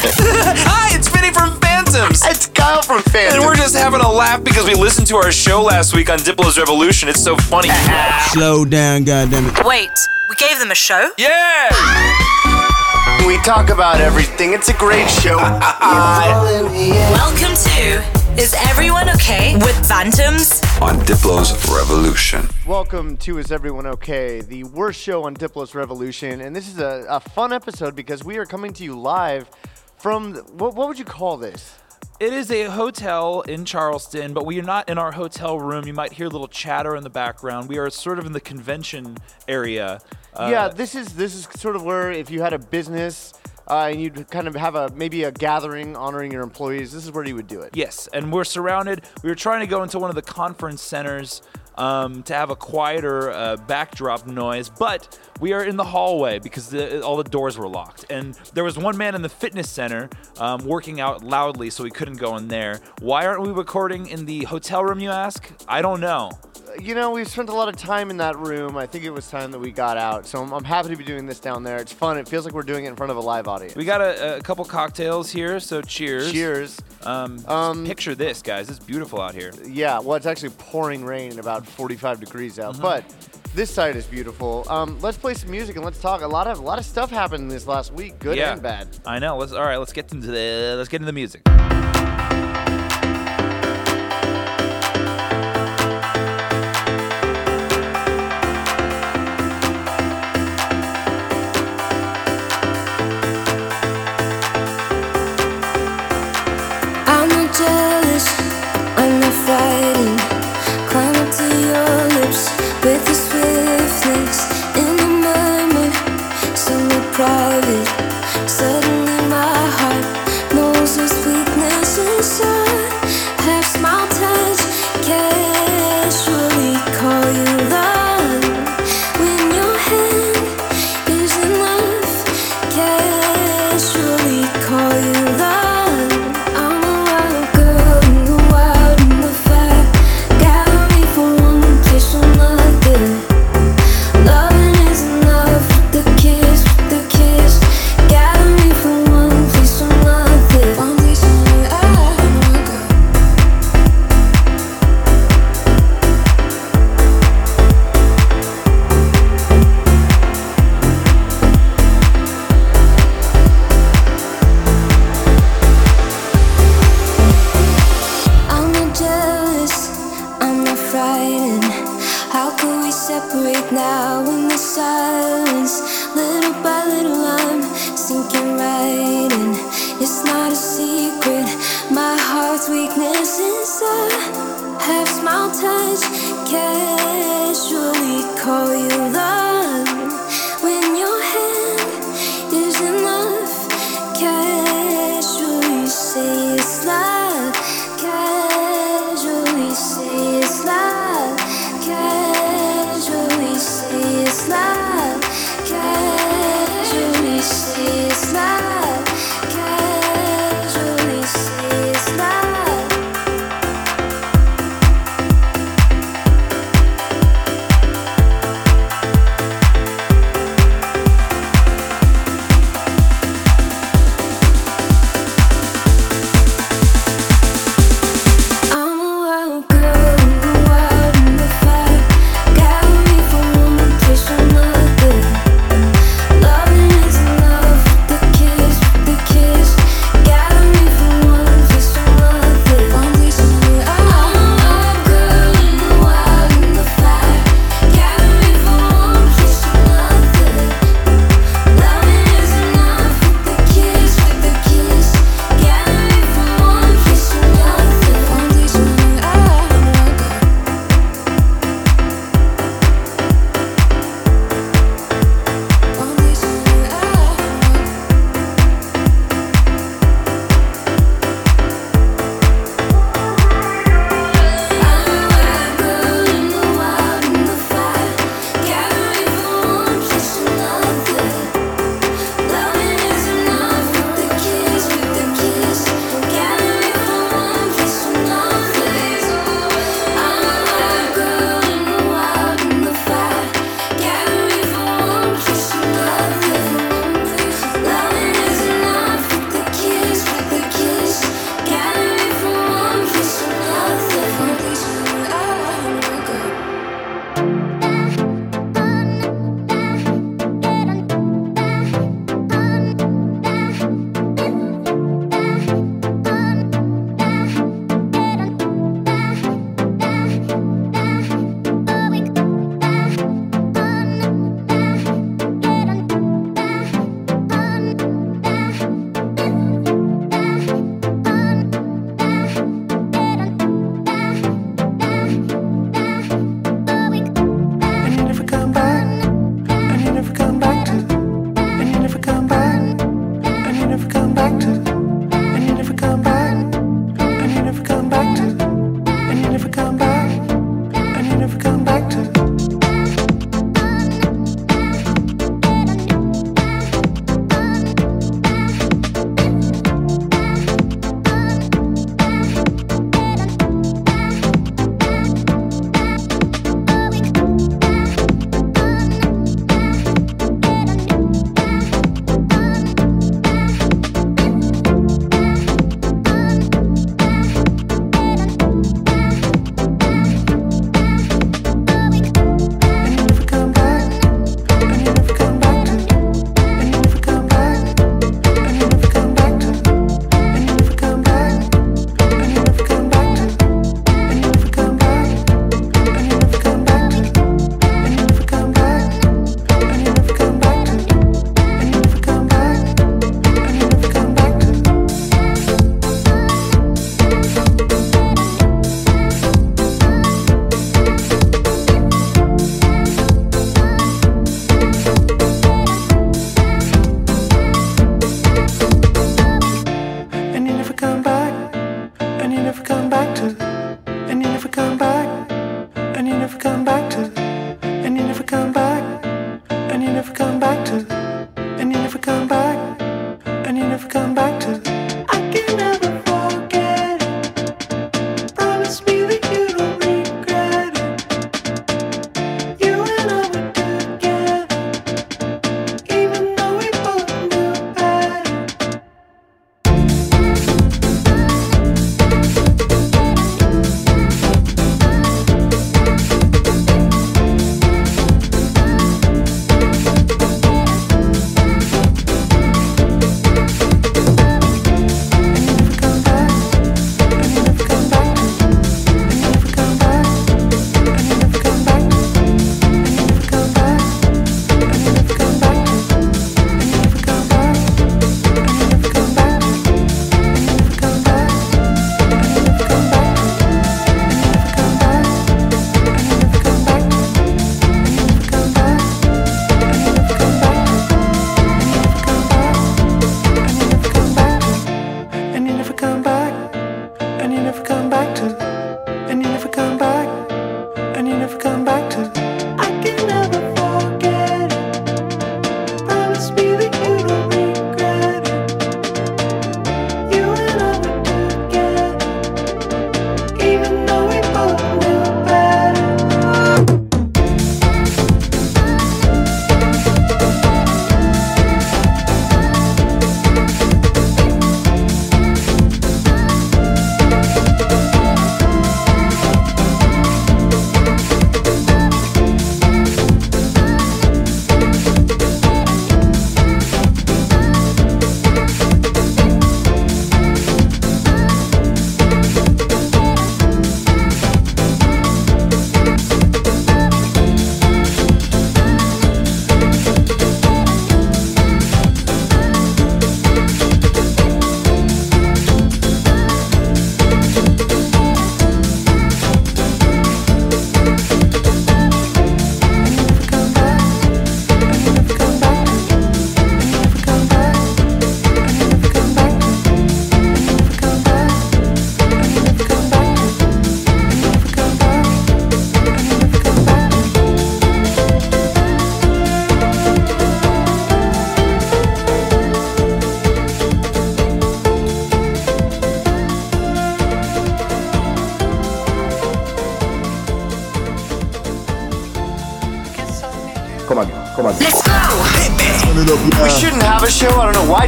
Hi, it's Vinny from Phantoms. It's Kyle from Phantom. And we're just having a laugh because we listened to our show last week on Diplo's Revolution. It's so funny. Slow down, goddammit. Wait, we gave them a show? yeah! we talk about everything. It's a great show. Welcome to Is Everyone Okay with Phantoms? on Diplo's Revolution. Welcome to Is Everyone Okay, the worst show on Diplo's Revolution. And this is a, a fun episode because we are coming to you live from, what, what would you call this? It is a hotel in Charleston, but we are not in our hotel room. You might hear a little chatter in the background. We are sort of in the convention area. Uh, yeah, this is this is sort of where if you had a business uh, and you'd kind of have a maybe a gathering honoring your employees, this is where you would do it. Yes, and we're surrounded. We were trying to go into one of the conference centers um, to have a quieter uh, backdrop noise, but we are in the hallway because the, all the doors were locked. And there was one man in the fitness center um, working out loudly, so we couldn't go in there. Why aren't we recording in the hotel room, you ask? I don't know. You know, we've spent a lot of time in that room. I think it was time that we got out. So I'm, I'm happy to be doing this down there. It's fun. It feels like we're doing it in front of a live audience. We got a, a couple cocktails here, so cheers. Cheers. Um, Um, picture this, guys. It's beautiful out here. Yeah, well, it's actually pouring rain and about 45 degrees out, Mm-hmm. but this side is beautiful. Um, let's play some music and let's talk. A lot of a lot of stuff happened this last week, good yeah, and bad. I know. Let's all right. Let's get into the let's get into the music.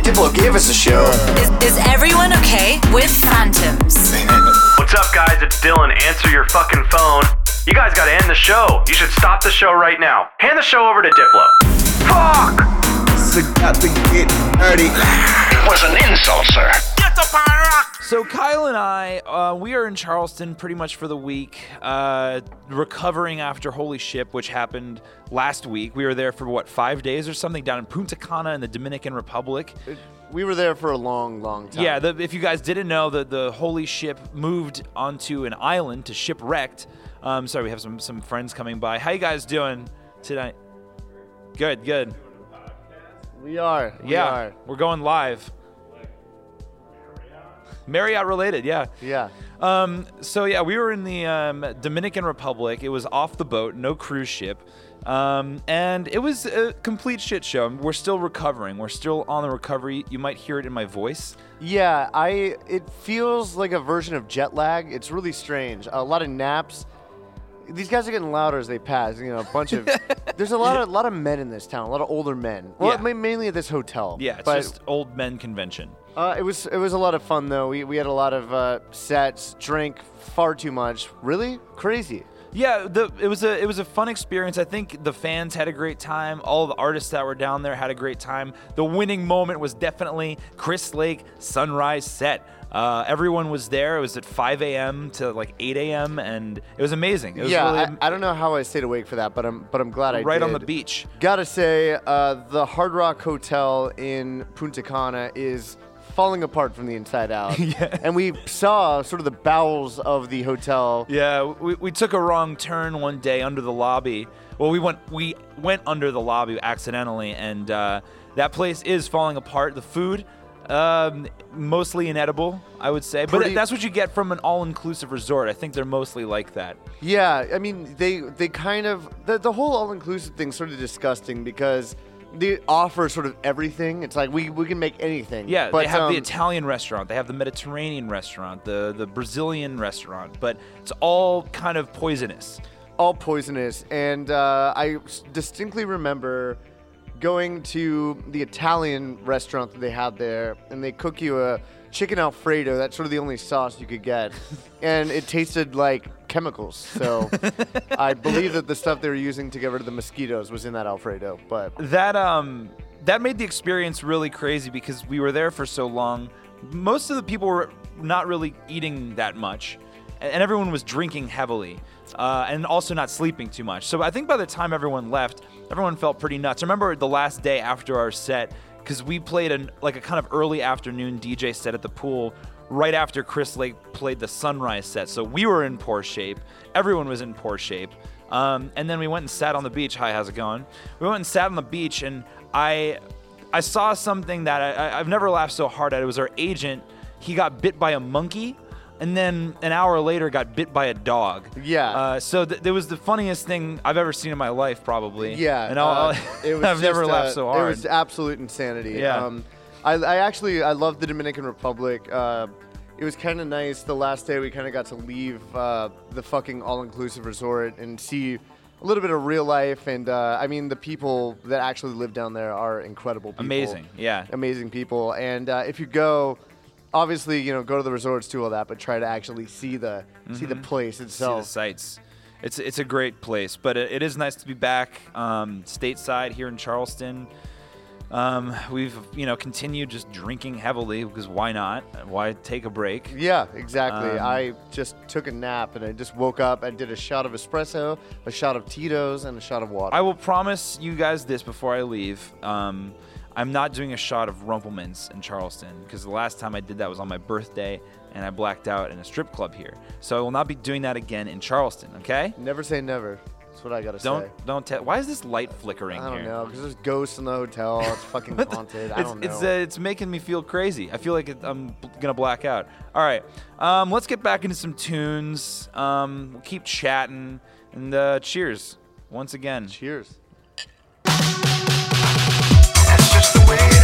I don't know why Diplo gave us a show. Is, is everyone okay with phantoms? What's up, guys? It's Dylan. Answer your fucking phone. You guys gotta end the show. You should stop the show right now. Hand the show over to Diplo. Fuck! Got to get dirty. It was an insult, sir. So Kyle and I, uh, we are in Charleston pretty much for the week, uh, recovering after Holy Ship, which happened last week. We were there for what five days or something down in Punta Cana in the Dominican Republic. We were there for a long, long time. Yeah, the, if you guys didn't know, the the Holy Ship moved onto an island to shipwrecked. Um, sorry, we have some some friends coming by. How you guys doing tonight? Good, good. we are. We yeah, are. we're going live. Marriott related, yeah. Yeah. Um, so yeah, we were in the um, Dominican Republic. It was off the boat, no cruise ship, um, and it was a complete shit show. We're still recovering. We're still on the recovery. You might hear it in my voice. Yeah, I. It feels like a version of jet lag. It's really strange. A lot of naps. These guys are getting louder as they pass. You know, a bunch of. there's a lot of lot of men in this town. A lot of older men. Well, Yeah. ma- mainly at this hotel. Yeah, it's but, just old men convention. Uh, it was it was a lot of fun though. We we had a lot of uh, sets. Drank far too much. Really crazy. Yeah, the it was a it was a fun experience. I think the fans had a great time. All the artists that were down there had a great time. The winning moment was definitely Chris Lake sunrise set. Uh, everyone was there. It was at 5 a.m. to like 8 a.m. and it was amazing. It was yeah, really I, I don't know how I stayed awake for that, but I'm but I'm glad I right on the beach. Gotta say, uh, the Hard Rock Hotel in Punta Cana is falling apart from the inside out. yeah. And we saw sort of the bowels of the hotel. Yeah, we, we took a wrong turn one day under the lobby. Well, we went we went under the lobby accidentally, and uh, that place is falling apart. The food, um, mostly inedible, I would say, but that's what you get from an all-inclusive resort. I think they're mostly like that. Yeah, I mean, they they kind of the, the whole all inclusive thing's sort of disgusting because they offer sort of everything. It's like we, we can make anything. Yeah, but, they have the um, Italian restaurant, they have the Mediterranean restaurant, the the Brazilian restaurant, but it's all kind of poisonous. all poisonous. And uh, I distinctly remember going to the Italian restaurant that they had there, and they cook you a chicken Alfredo. That's sort of the only sauce you could get, and it tasted like chemicals. So I believe that the stuff they were using to get rid of the mosquitoes was in that Alfredo. But that um that made the experience really crazy because we were there for so long. Most of the people were not really eating that much, and everyone was drinking heavily, uh, and also not sleeping too much. So I think by the time everyone left, everyone felt pretty nuts. I remember the last day after our set because we played an like a kind of early afternoon DJ set at the pool. Right after Chris Lake played the sunrise set, so we were in poor shape. Everyone was in poor shape. Um, and then we went and sat on the beach. Hi, how's it going? We went and sat on the beach, and I, I saw something that I, I've never laughed so hard at. It was our agent. He got bit by a monkey, and then an hour later got bit by a dog. Yeah. Uh, so th- it was the funniest thing I've ever seen in my life, probably. yeah, And I'll, uh, it was I've never laughed uh, so hard. It was absolute insanity. Yeah. Um, I, I actually I love the Dominican Republic. Uh, it was kind of nice. The last day we kind of got to leave uh, the fucking all-inclusive resort and see a little bit of real life. And uh, I mean, the people that actually live down there are incredible. people. Amazing, yeah. Amazing people. And uh, if you go. Obviously, you know, go to the resorts, do all that, but try to actually see the see the place see the itself. sights. It's it's a great place, but it, it is nice to be back um, stateside here in Charleston. Um, we've you know continued just drinking heavily because why not? Why take a break? Yeah, exactly. Um, I just took a nap and I just woke up and did a shot of espresso, a shot of Tito's, and a shot of water. I will promise you guys this before I leave. Um, I'm not doing a shot of Rumple Minze in Charleston because the last time I did that was on my birthday and I blacked out in a strip club here. So I will not be doing that again in Charleston. Okay? never say never. That's what I gotta Don't say. don't tell. Why is this light flickering I don't here? know because there's ghosts in the hotel. It's fucking haunted. I don't know. It's, uh, it's making me feel crazy. I feel like it, I'm gonna black out. All right, um, let's get back into some tunes. Um, we'll keep chatting and uh, cheers once again. Cheers. The way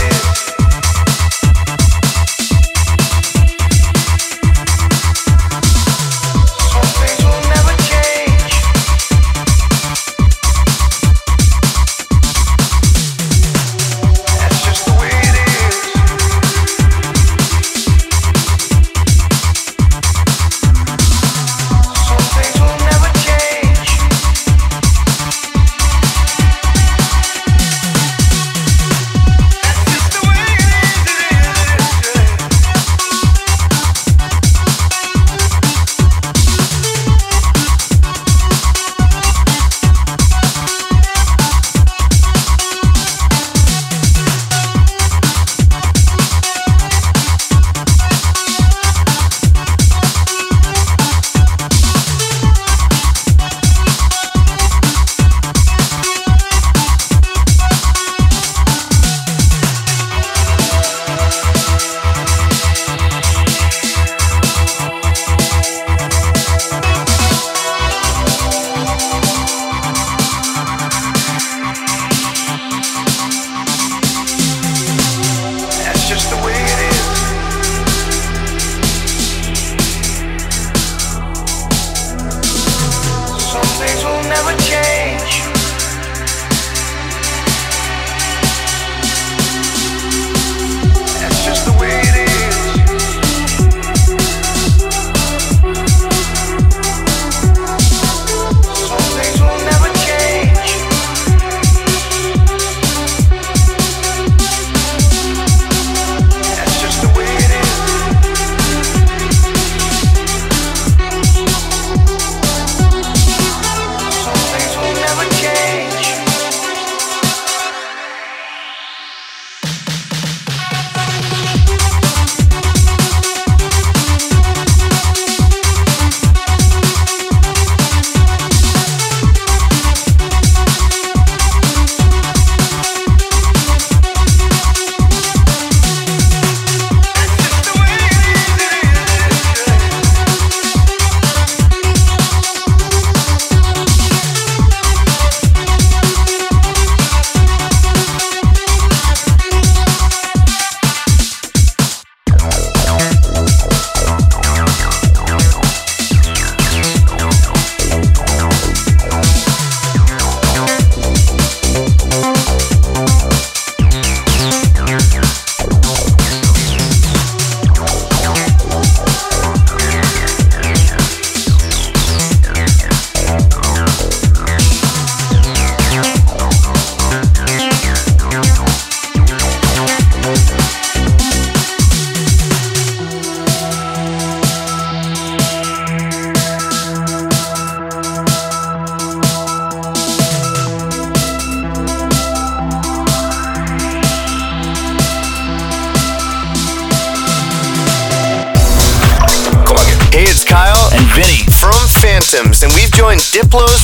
Diplo's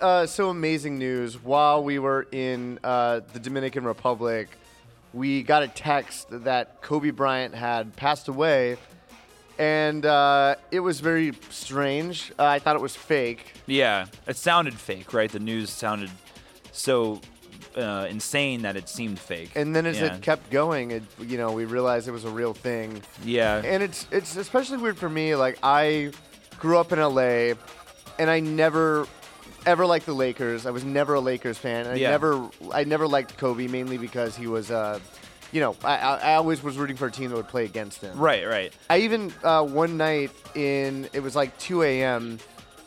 uh, so amazing news, while we were in uh, the Dominican Republic, we got a text that Kobe Bryant had passed away, and uh, it was very strange. Uh, I thought it was fake. Yeah, it sounded fake, right? The news sounded so uh, insane that it seemed fake. And then as yeah. it kept going, it you know we realized it was a real thing. yeah, And it's it's especially weird for me. Like I grew up in LA, and I never ever liked the Lakers. I was never a Lakers fan. I Yeah. never I never liked Kobe mainly because he was uh, you know I, I always was rooting for a team that would play against him. right, right. I even uh, one night in it was like 2 a.m.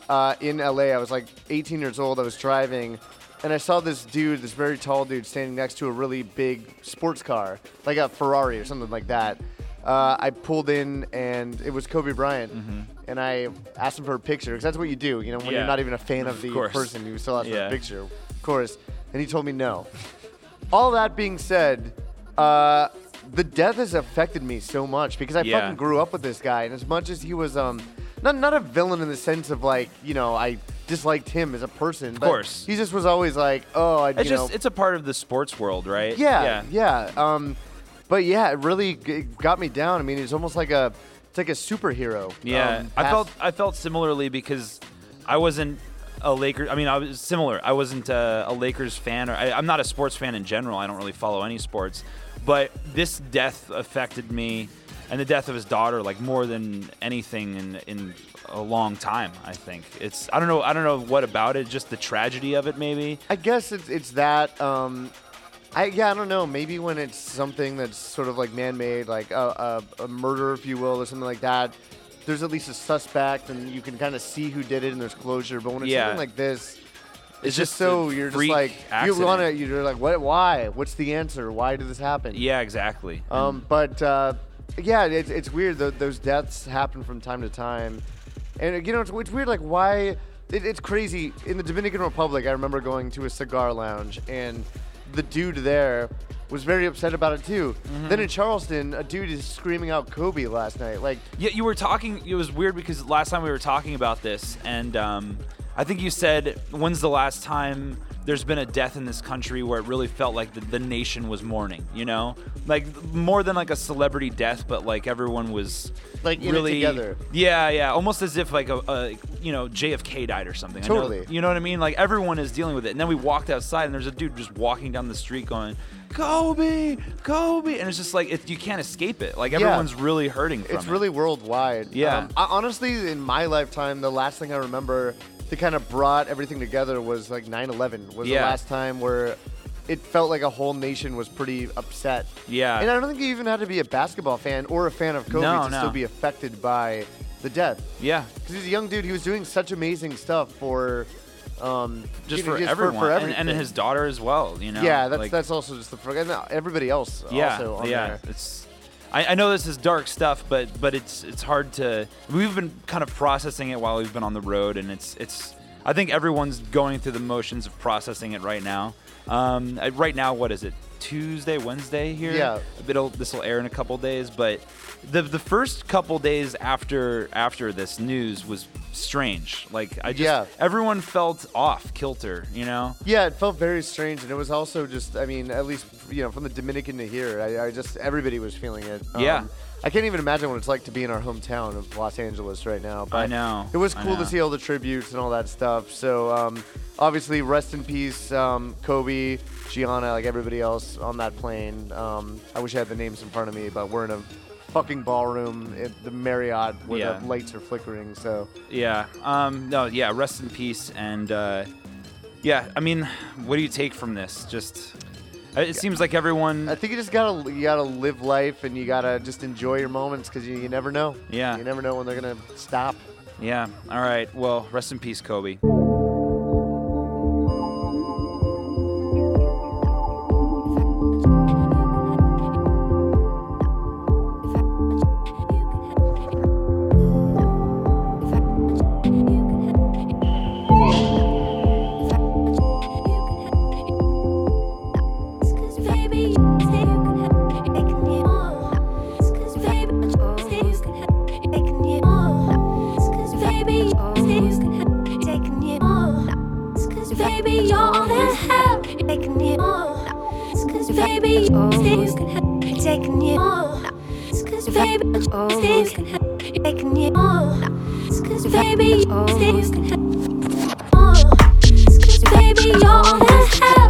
Uh, in LA. I was like 18 years old. I was driving, and I saw this dude, this very tall dude, standing next to a really big sports car, like a Ferrari or something like that. Uh, I pulled in, and it was Kobe Bryant, and I asked him for a picture because that's what you do, you know, when Mm-hmm. Yeah. you're not even a fan of Of the course. person, you still ask for a picture, of course. And he told me no. All that being said, uh, the death has affected me so much because I Yeah. fucking grew up with this guy, and as much as he was um, not not a villain in the sense of like you know I disliked him as a person. Of course. he just was always like, oh, I, It's just know, it's a part of the sports world, right? yeah, yeah, Um, but yeah, it really g- got me down. I mean, it's almost like a it's like a superhero. Yeah, um, I felt I felt similarly because I wasn't a Lakers. I mean, I was similar. I wasn't a, a Lakers fan, or I, I'm not a sports fan in general. I don't really follow any sports, but this death affected me, and the death of his daughter, like more than anything in in a long time. I think it's I don't know I don't know what about it. Just the tragedy of it, maybe. I guess it's it's that. Um, I yeah, I don't know. Maybe when it's something that's sort of like man-made, like a, a, a murder, if you will, or something like that. There's at least a suspect, and you can kind of see who did it, and there's closure. But when it's Yeah. something like this, It's, just so a you're just freak like accident. you want to. You're like, what? Why? What's the answer? Why did this happen? Yeah, exactly. Um, but uh, yeah, it's, it's weird. Th- those deaths happen from time to time, and you know it's, it's weird. Like why? It, it's crazy. In the Dominican Republic, I remember going to a cigar lounge, and the dude there was very upset about it too. Mm-hmm. Then in Charleston, a dude is screaming out Kobe last night. Like Yeah, you were talking. It was weird because last time we were talking about this, and um, I think you said, "When's the last time there's been a death in this country where it really felt like the, the nation was mourning?" You know, like more than like a celebrity death, but like everyone was Like, really together. Yeah, yeah, almost as if like a, a you know JFK died or something. I know- Totally. you know what I mean? Like everyone is dealing with it, and then we walked outside, and there's a dude just walking down the street going. Kobe, Kobe, and it's just like it, you can't escape it. Like Yeah. everyone's really hurting from it's it. really worldwide. Yeah. Um, I, honestly, in my lifetime, the last thing I remember that kind of brought everything together was like 9/11. Was Yeah. the last time where it felt like a whole nation was pretty upset. Yeah. And I don't think you even had to be a basketball fan or a fan of Kobe No, to no. still be affected by the death. Yeah, Because he's a young dude. He was doing such amazing stuff for. Um, just you know, for everyone, for, and, and his daughter as well. You know. Yeah, that's Like, that's also just the and everybody else yeah, also on yeah. there. It's. I, I know this is dark stuff, but but it's it's hard to. We've been kind of processing it while we've been on the road, and it's it's. I think everyone's going through the motions of processing it right now. Um, right now, what is it? Tuesday, Wednesday here. Yeah. It'll this will air in a couple days, but the the first couple days after after this news was strange. Like I just Yeah. everyone felt off kilter, you know. Yeah, it felt very strange, and it was also just, I mean, at least you know, from the Dominican to here, I, I just everybody was feeling it. Um, Yeah. I can't even imagine what it's like to be in our hometown of Los Angeles right now. But I know, It was cool to see all the tributes and all that stuff. So um, obviously, rest in peace, um, Kobe, Gianna, like everybody else on that plane. Um, I wish I had the names in front of me, but we're in a fucking ballroom at the Marriott where Yeah. the lights are flickering. So Yeah. Um. No. Yeah. Rest in peace. And uh, yeah. I mean, what do you take from this? Just it seems like everyone. I think you just gotta you gotta live life and you gotta just enjoy your moments because you, you never know. Yeah. You never know when they're gonna stop. Yeah. All right. Well, rest in peace, Kobe. Baby, you're all that have. Taken you. Cause baby, things can have taken you. Cause baby, things can have taken you. Cause baby, things can have Cause baby, you're all that have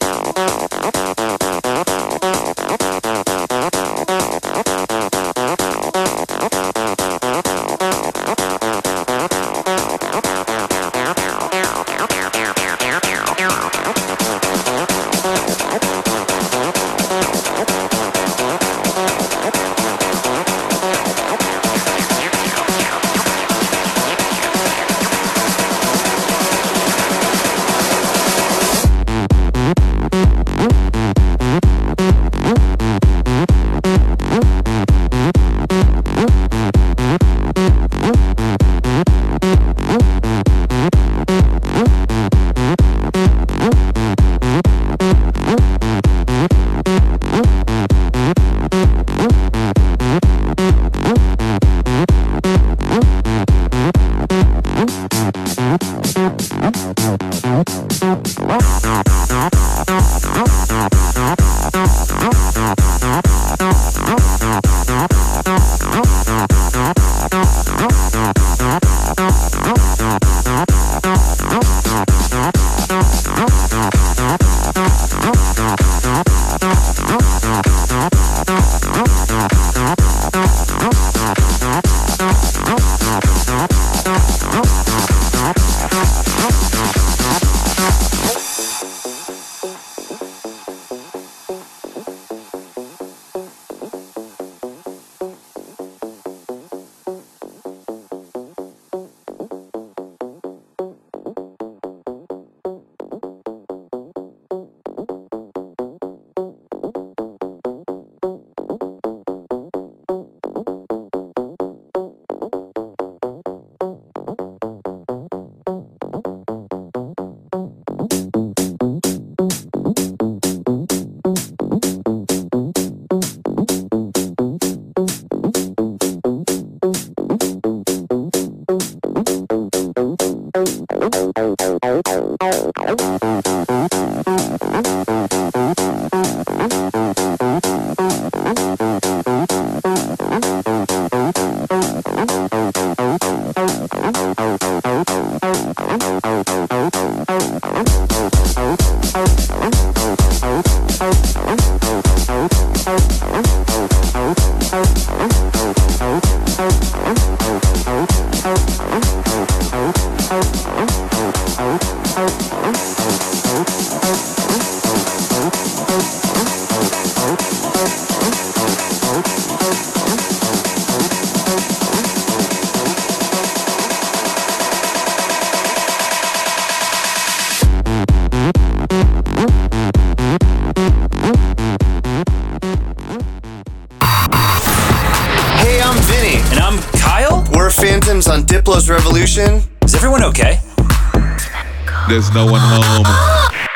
There's no one home.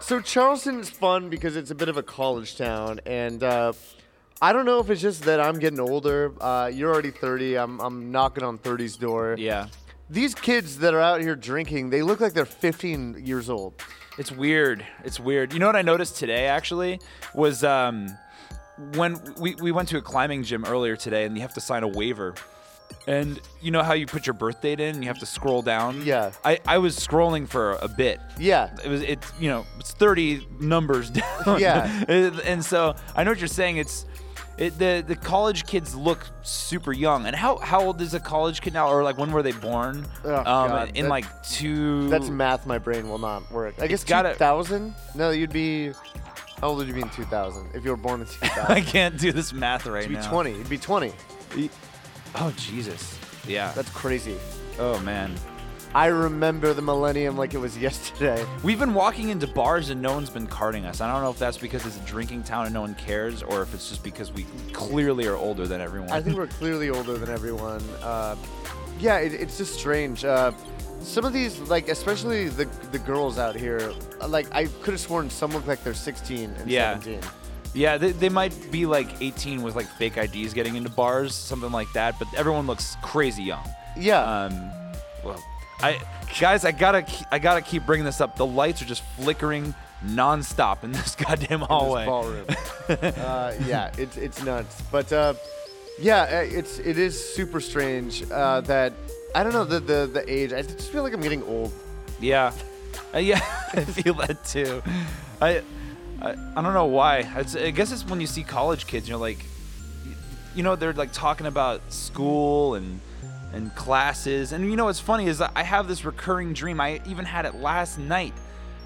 So Charleston is fun because it's a bit of a college town, and uh, I don't know if it's just that I'm getting older. Uh, you're already 30. I'm I'm knocking on 30's door. Yeah. These kids that are out here drinking, they look like they're 15 years old. It's weird. It's weird. You know what I noticed today actually was um, when we, we went to a climbing gym earlier today and you have to sign a waiver. And you know how you put your birth date in and you have to scroll down? Yeah. I, I was scrolling for a bit. Yeah. It was it's you know, it's 30 numbers down. Yeah. and so I know what you're saying. It's it, the the college kids look super young. And how how old is a college kid now? Or like when were they born? Oh, um, God, in that- like two. That's math my brain will not work. I guess gotta- 2000? No, you'd be. How old would you be in 2000 if you were born in 2000? I can't do this math right You'd be now. 20. You'd be 20. Oh Jesus. Yeah. That's crazy. oh man. I remember the millennium like it was yesterday. We've been walking into bars and no one's been carding us. I don't know if that's because it's a drinking town and no one cares, or if it's just because we clearly are older than everyone. I think we're clearly older than everyone. Uh, yeah, it, it's just strange. Uh, some of these, like especially the the girls out here, like I could have sworn some look like they're 16 and Yeah. 17. Yeah, they, they might be like 18 with like fake IDs getting into bars, something like that. But everyone looks crazy young. Yeah. Um, well, I guys, I gotta I gotta keep bringing this up. The lights are just flickering nonstop in this goddamn in this hallway. ballroom. uh, yeah, it's it's nuts. But uh, yeah, uh, it's it is super strange uh, that I don't know the, the the age. I just feel like I'm getting old. Yeah, Uh, yeah, I feel that too. I, I, I don't know why. It's, I guess it's when you see college kids, you're like, you know, they're like talking about school and and classes, and you know what's funny is I have this recurring dream. I even had it last night,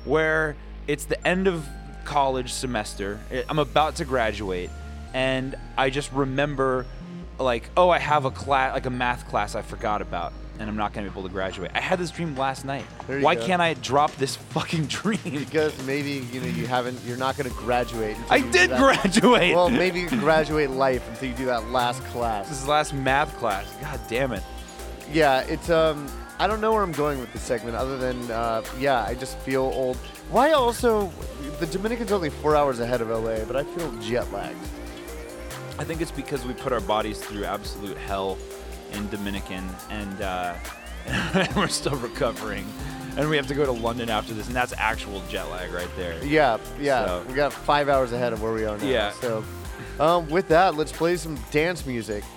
where it's the end of college semester. I'm about to graduate, and I just remember, like, oh, I have a class, like a math class I forgot about. And I'm not gonna be able to graduate. I had this dream last night. Why go. can't I drop this fucking dream? Because maybe you know you haven't, you're not going to graduate. until I did graduate. Well, maybe you graduate life until you do that last class. this is the last math class. God damn it. Yeah, it's um. I don't know where I'm going with this segment, other than uh, yeah, I just feel old. Why also? The Dominican's only four hours ahead of LA, but I feel jet lagged. I think it's because we put our bodies through absolute hell and Dominican, and uh, we're still recovering. And we have to go to London after this, and that's actual jet lag right there. Yeah, yeah. So. We got five hours ahead of where we are now. Yeah. So, um, with that, let's play some dance music.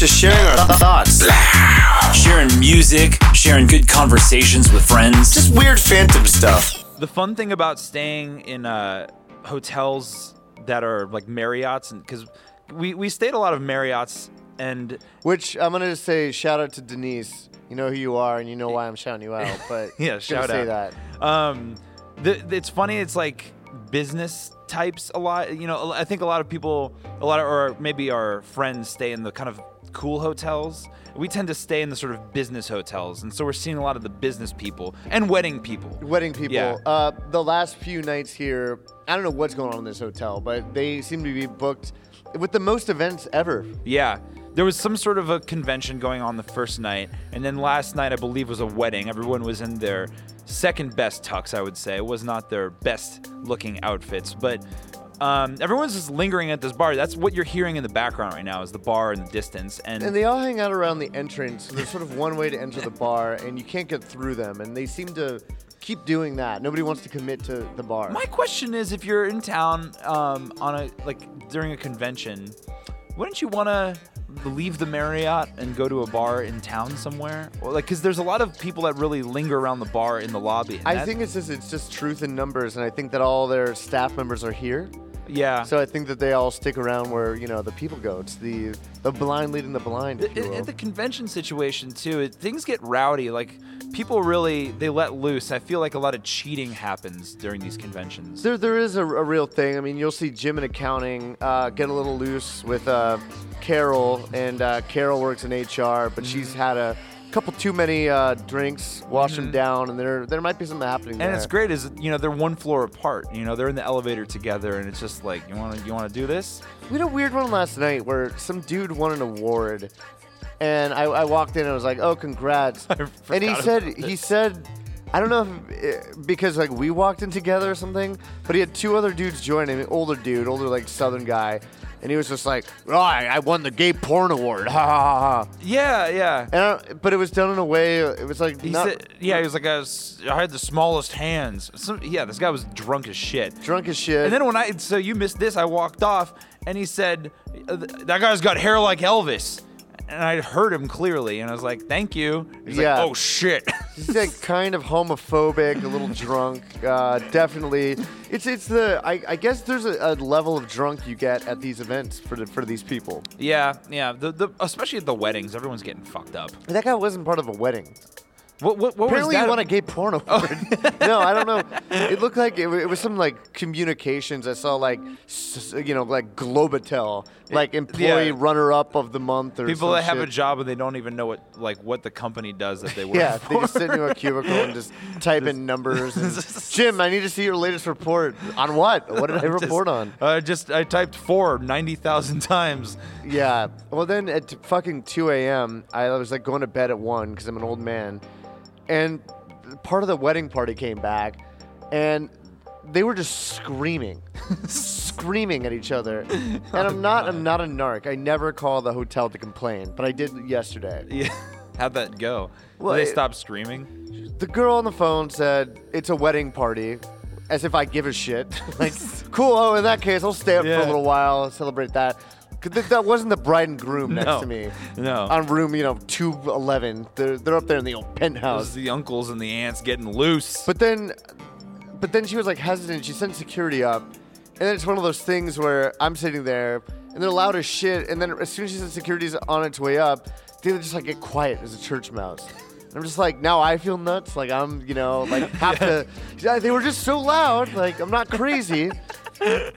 just sharing our th- thoughts. Sharing music, sharing good conversations with friends. Just weird phantom stuff. The fun thing about staying in uh, hotels that are like Marriott's, and because we we stayed a lot of Marriott's, and Which I'm gonna just say shout out to Denise. You know who you are, and you know why I'm shouting you out. But yeah, just gonna shout say out. that. Um, the, it's funny. It's like business types a lot. You know, I think a lot of people, a lot of, or maybe our friends stay in the kind of cool hotels. We tend to stay in the sort of business hotels, and so we're seeing a lot of the business people and wedding people. Wedding people. Yeah. Uh, the last few nights here, I don't know what's going on in this hotel, but they seem to be booked with the most events ever. Yeah. There was some sort of a convention going on the first night, and then last night I believe was a wedding. Everyone was in their second best tux, I would say. It was not their best looking outfits, but um, everyone's just lingering at this bar. That's what you're hearing in the background right now is the bar in the distance, and, And they all hang out around the entrance. There's sort of one way to enter the bar, and you can't get through them. And they seem to keep doing that. Nobody wants to commit to the bar. My question is, if you're in town um, on a like during a convention, wouldn't you want to leave the Marriott and go to a bar in town somewhere? Or like, because there's a lot of people that really linger around the bar in the lobby. and I that- think it's just it's just truth in numbers, and I think that all their staff members are here. Yeah. So I think that they all stick around where you know the people go. It's the the blind leading the blind. At- at the convention situation too, it, things get rowdy. Like people really they let loose. I feel like a lot of cheating happens during these conventions. There, there is a, a real thing. I mean, you'll see Jim in accounting uh, get a little loose with uh, Carol, and uh, Carol works in HR, but she's Mm-hmm. had a couple too many uh, drinks, wash them down, and there there might be something happening And there. it's great is you know they're one floor apart. You know they're in the elevator together, and it's just like you want to you want to do this. We had a weird one last night where some dude won an award, and I, I walked in and I was like, "Oh, congrats!" and he said about he said. I don't know if eh, because like we walked in together or something, but he had two other dudes join him, older dude, older like Southern guy, and he was just like, "Oh, I, I won the gay porn award!" Ha ha ha! ha. Yeah, yeah. And I, but it was done in a way. It was like He not said, yeah, he was like, I, was, I had the smallest hands. Some, yeah, this guy was drunk as shit. drunk as shit. And then when I, so you missed this, I walked off and he said, "Uh, that guy's got hair like Elvis. And I heard him clearly and I was like, thank you. He's Yeah. like, oh shit. He's like kind of homophobic, a little drunk. Uh, definitely, it's it's the I, I guess there's a, a level of drunk you get at these events for the, for these people. yeah, yeah. The, the, especially at the weddings, everyone's getting fucked up. That guy wasn't part of a wedding. What, what, what was Apparently, that? you won a gay porn award. no, I don't know. It looked like it, it was some like communications. I saw like, s- you know, like Globatel, like employee yeah. runner-up of the month or People that have a job and they don't even know what like what the company does that they work Yeah, for. they just sit in a cubicle and just type in numbers. And, Jim, I need to see your latest report on what? What did I Just- report on? Uh, just I typed four 90,000 times. Yeah. Well, then at fucking 2 a.m., I was like going to bed at 1 because I'm an old man. And part of the wedding party came back, and they were just screaming, screaming at each other. Oh, and I'm not, I'm not a narc. I never call the hotel to complain, but I did yesterday. Yeah. How'd that go? Well, Did they it- stop screaming? The girl on the phone said it's a wedding party, as if I give a shit. like, cool. Oh, in that case, I'll stay up for Yeah. a little while celebrate that. 'Cause th- that wasn't the bride and groom next No. to me. No. On room, you know, 211. They're, they're up there in the old It was penthouse. the uncles and the aunts getting loose. But then, but then she was like hesitant. She sent security up, and then it's one of those things where I'm sitting there, and they're loud as shit. And then as soon as she said security's on its way up, they just like get quiet as a church mouse. And I'm just like, now I feel nuts. Like I'm, you know, like have to. Yeah, they were just so loud. Like I'm not crazy.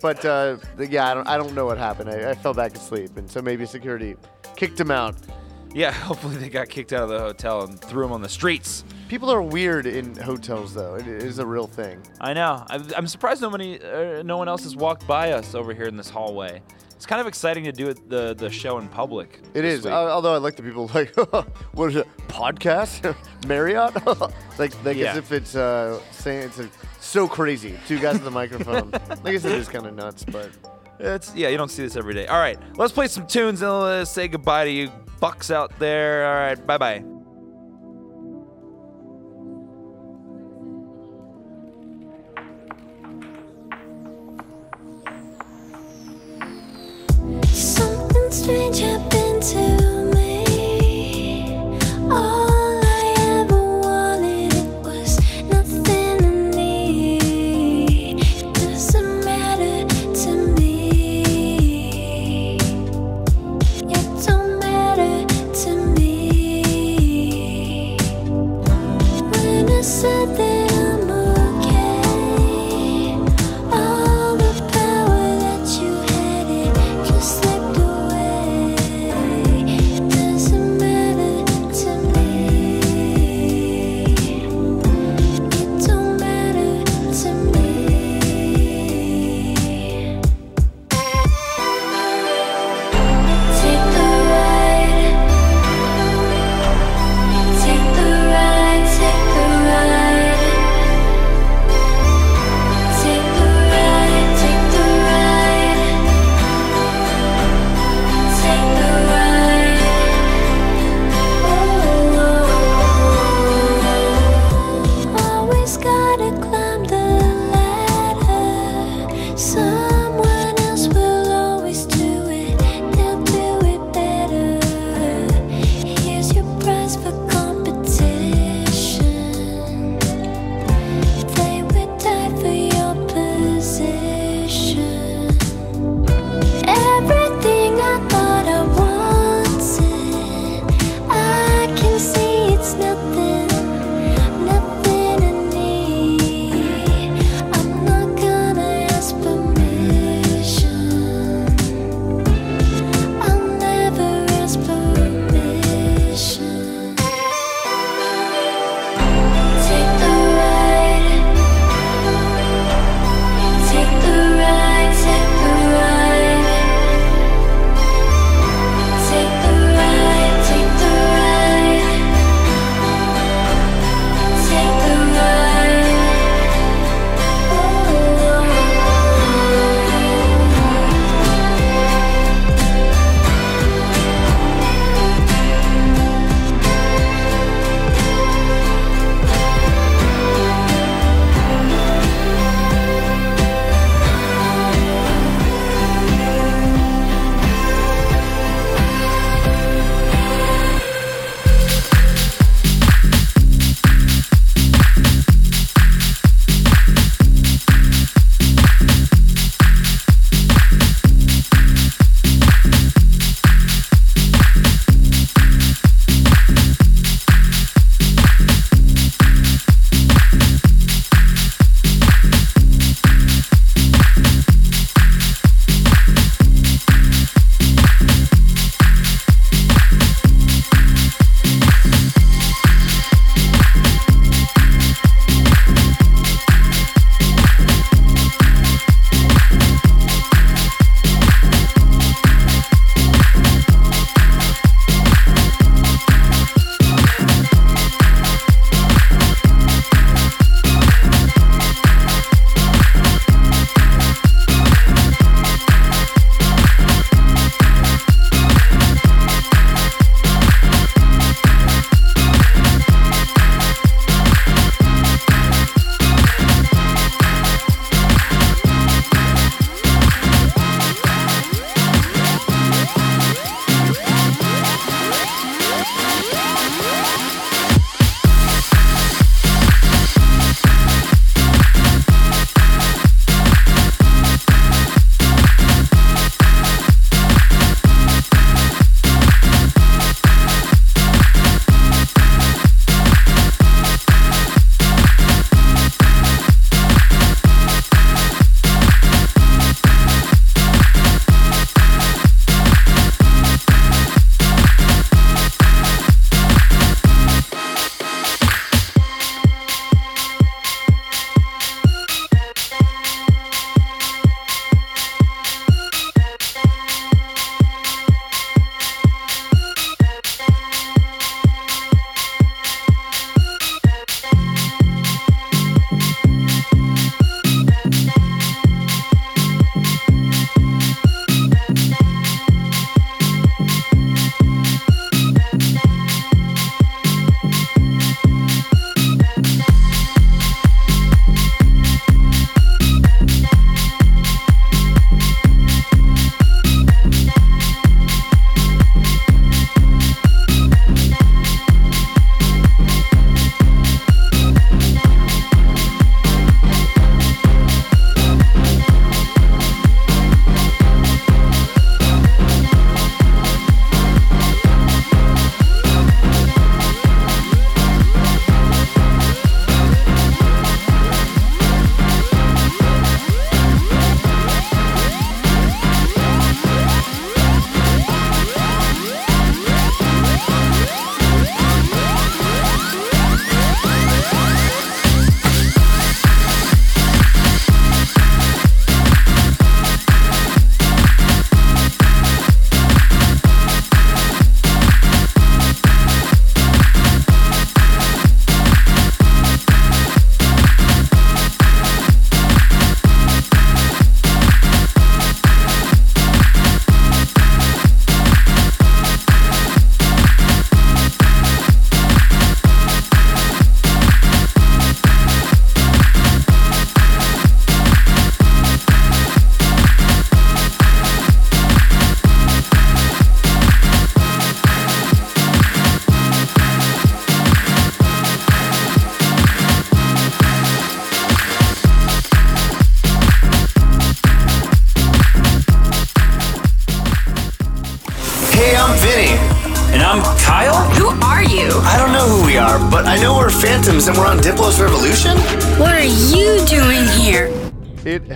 But uh, yeah, I don't, I don't know what happened. I, I fell back asleep, and so maybe security kicked him out. Yeah, hopefully they got kicked out of the hotel and threw him on the streets. People are weird in hotels, though. It is a real thing. I know. I, I'm surprised nobody, uh, no one else has walked by us over here in this hallway. It's kind of exciting to do it, the the show in public. It this is. week. Uh, although I like the people like, what is it? Podcast? Marriott? like, like Yeah. as if it's uh, saying it's uh so crazy. Two guys with a microphone. Like I guess it is kind of nuts, but It's yeah, you don't see this every day. All right, let's play some tunes and let's say goodbye to you bucks out there. All right, bye bye. Something strange happened to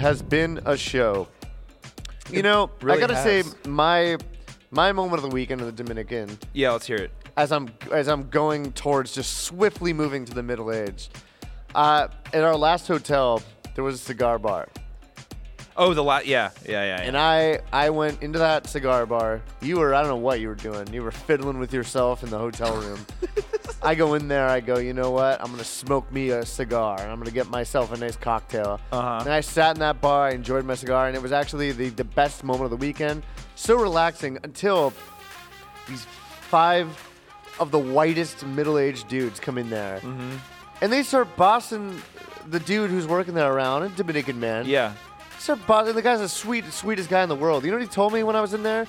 has been a show. You know, really I gotta say, my my moment of the weekend in the Dominican, Yeah, let's hear it. as I'm as I'm going towards just swiftly moving to the middle age. Uh, at our last hotel, there was a cigar bar, Oh, the la- yeah, yeah, yeah. yeah. and I I went into that cigar bar. You were I don't know what you were doing. You were fiddling with yourself in the hotel room. I go in there. I go. You know what? I'm gonna smoke me a cigar, and I'm gonna get myself a nice cocktail. Uh-huh. And I sat in that bar. I enjoyed my cigar, and it was actually the the best moment of the weekend. So relaxing until these five of the whitest middle-aged dudes come in there, Mm-hmm. and they start bossing the dude who's working there around, a Dominican man. yeah. The guy's the sweet, sweetest guy in the world. You know what he told me when I was in there?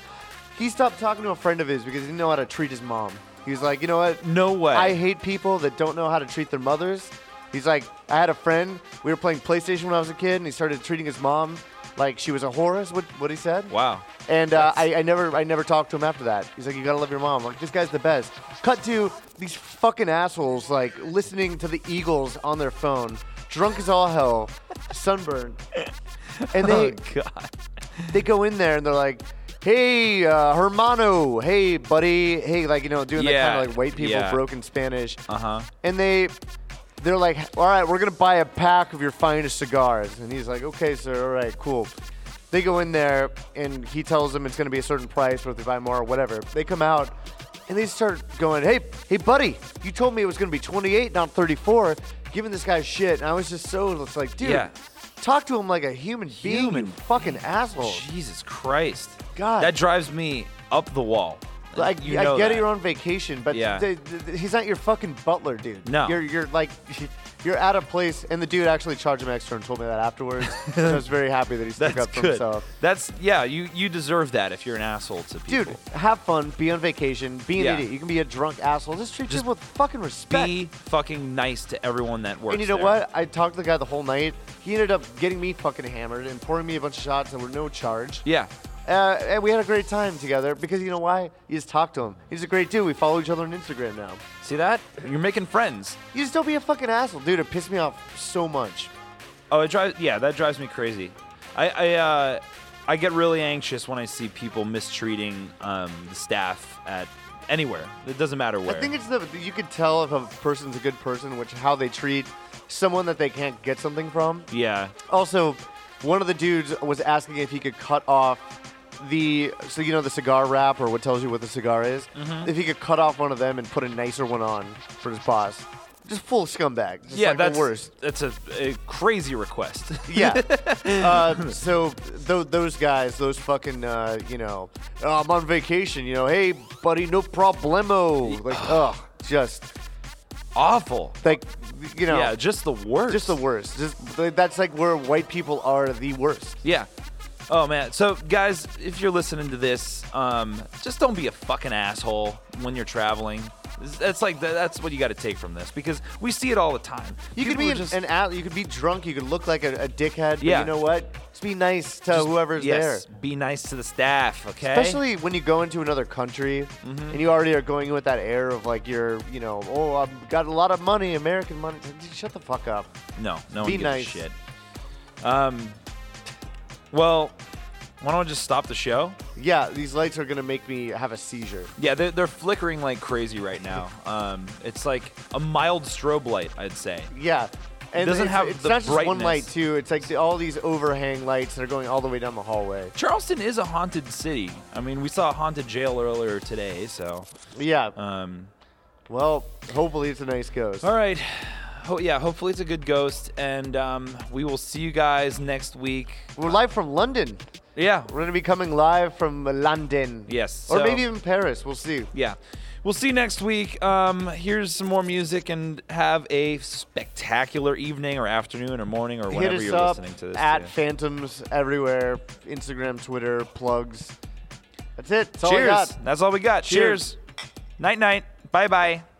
He stopped talking to a friend of his because he didn't know how to treat his mom. He was like, you know what? No way. I hate people that don't know how to treat their mothers. He's like, I had a friend. We were playing PlayStation when I was a kid, and he started treating his mom like she was a whore. Is what what he said. Wow. And uh, I, I never I never talked to him after that. He's like, you gotta love your mom. Like this guy's the best. Cut to these fucking assholes like listening to the Eagles on their phone, drunk as all hell, sunburned, and they oh God. they go in there and they're like, "Hey, uh, hermano, hey, buddy, hey," like you know, doing that Yeah, kind of like white people yeah. broken Spanish. Uh huh. And they, they're like, "All right, we're gonna buy a pack of your finest cigars." And he's like, "Okay, sir, all right, cool." They go in there and he tells them it's gonna be a certain price, or if they buy more, or whatever. They come out. And they start going, hey, hey, buddy, you told me it was going to be 28, not 34, giving this guy shit. And I was just so, it's like, dude, Yeah. talk to him like a human being, Human. you fucking asshole. Jesus Christ. God. That drives me up the wall. Like, you I know get that. it, you're on vacation, but Yeah. th- th- he's not your fucking butler, dude. No. You're, you're like, you're at a place, and the dude actually charged him extra and told me that afterwards. so I was very happy that he stuck That's up for good. himself. That's yeah. You you deserve that if you're an asshole to people. Dude, have fun, be on vacation, be an Yeah. idiot. You can be a drunk asshole. Just treat Just people with fucking respect. be fucking nice to everyone that works. and you know there. what? I talked to the guy the whole night. He ended up getting me fucking hammered and pouring me a bunch of shots that were no charge. Yeah. Uh, and we had a great time together because you know why? You just talk to him. He's a great dude. We follow each other on Instagram now. See that? You're making friends. You just don't be a fucking asshole, dude. It pissed me off so much. Oh, it drives. Yeah, that drives me crazy. I I uh, I get really anxious when I see people mistreating um, the staff at anywhere. It doesn't matter where. I think it's the you could tell if a person's a good person, which how they treat someone that they can't get something from. yeah. Also, one of the dudes was asking if he could cut off the so you know the cigar wrap or what tells you what the cigar is. Mhm. If he could cut off one of them and put a nicer one on for his boss, just full scumbag. Just yeah, like that's the worst. That's a, a crazy request. Yeah. uh, so th- those guys, those fucking, uh, you know, oh, I'm on vacation. You know, hey buddy, no problemo. Like, ugh, just awful. Like, you know, Yeah, just the worst. Just the worst. Just that's like where white people are the worst. Yeah. Oh man. So guys, if you're listening to this, um, just don't be a fucking asshole when you're traveling. That's like that's what you got to take from this because we see it all the time. You could be an, just an at, you could be drunk, you could look like a, a dickhead, but Yeah. you know what? Just be nice to just- whoever's yes, there. Be nice to the staff, okay? Especially when you go into another country Mhm. and you already are going in with that air of like you're, you know, oh, I've got a lot of money, American money. Shut the fuck up. no, no be one gives nice. a shit. Um. Well, why don't we just stop the show? Yeah, these lights are gonna make me have a seizure. Yeah, they're, they're flickering like crazy right now. Um, it's like a mild strobe light, I'd say. Yeah. And doesn't it's, have it's the not just one brightness. light too. It's like the, all these overhang lights that are going all the way down the hallway. Charleston is a haunted city. I mean, we saw a haunted jail earlier today, so. Yeah. Um. Well, hopefully it's a nice ghost. All right. Ho- yeah, hopefully it's a good ghost, and um, we will see you guys next week. We're live from London. Yeah. We're gonna be coming live from London. Yes. Or so- maybe even Paris. We'll see. Yeah. We'll see you next week. Um, here's some more music, and have a spectacular evening, or afternoon, or morning, or Hit whenever us you're up listening to this. at too. Phantoms everywhere. Instagram, Twitter, plugs. That's it. That's all Cheers. got. That's all we got. Cheers. Cheers. Night night. Bye bye.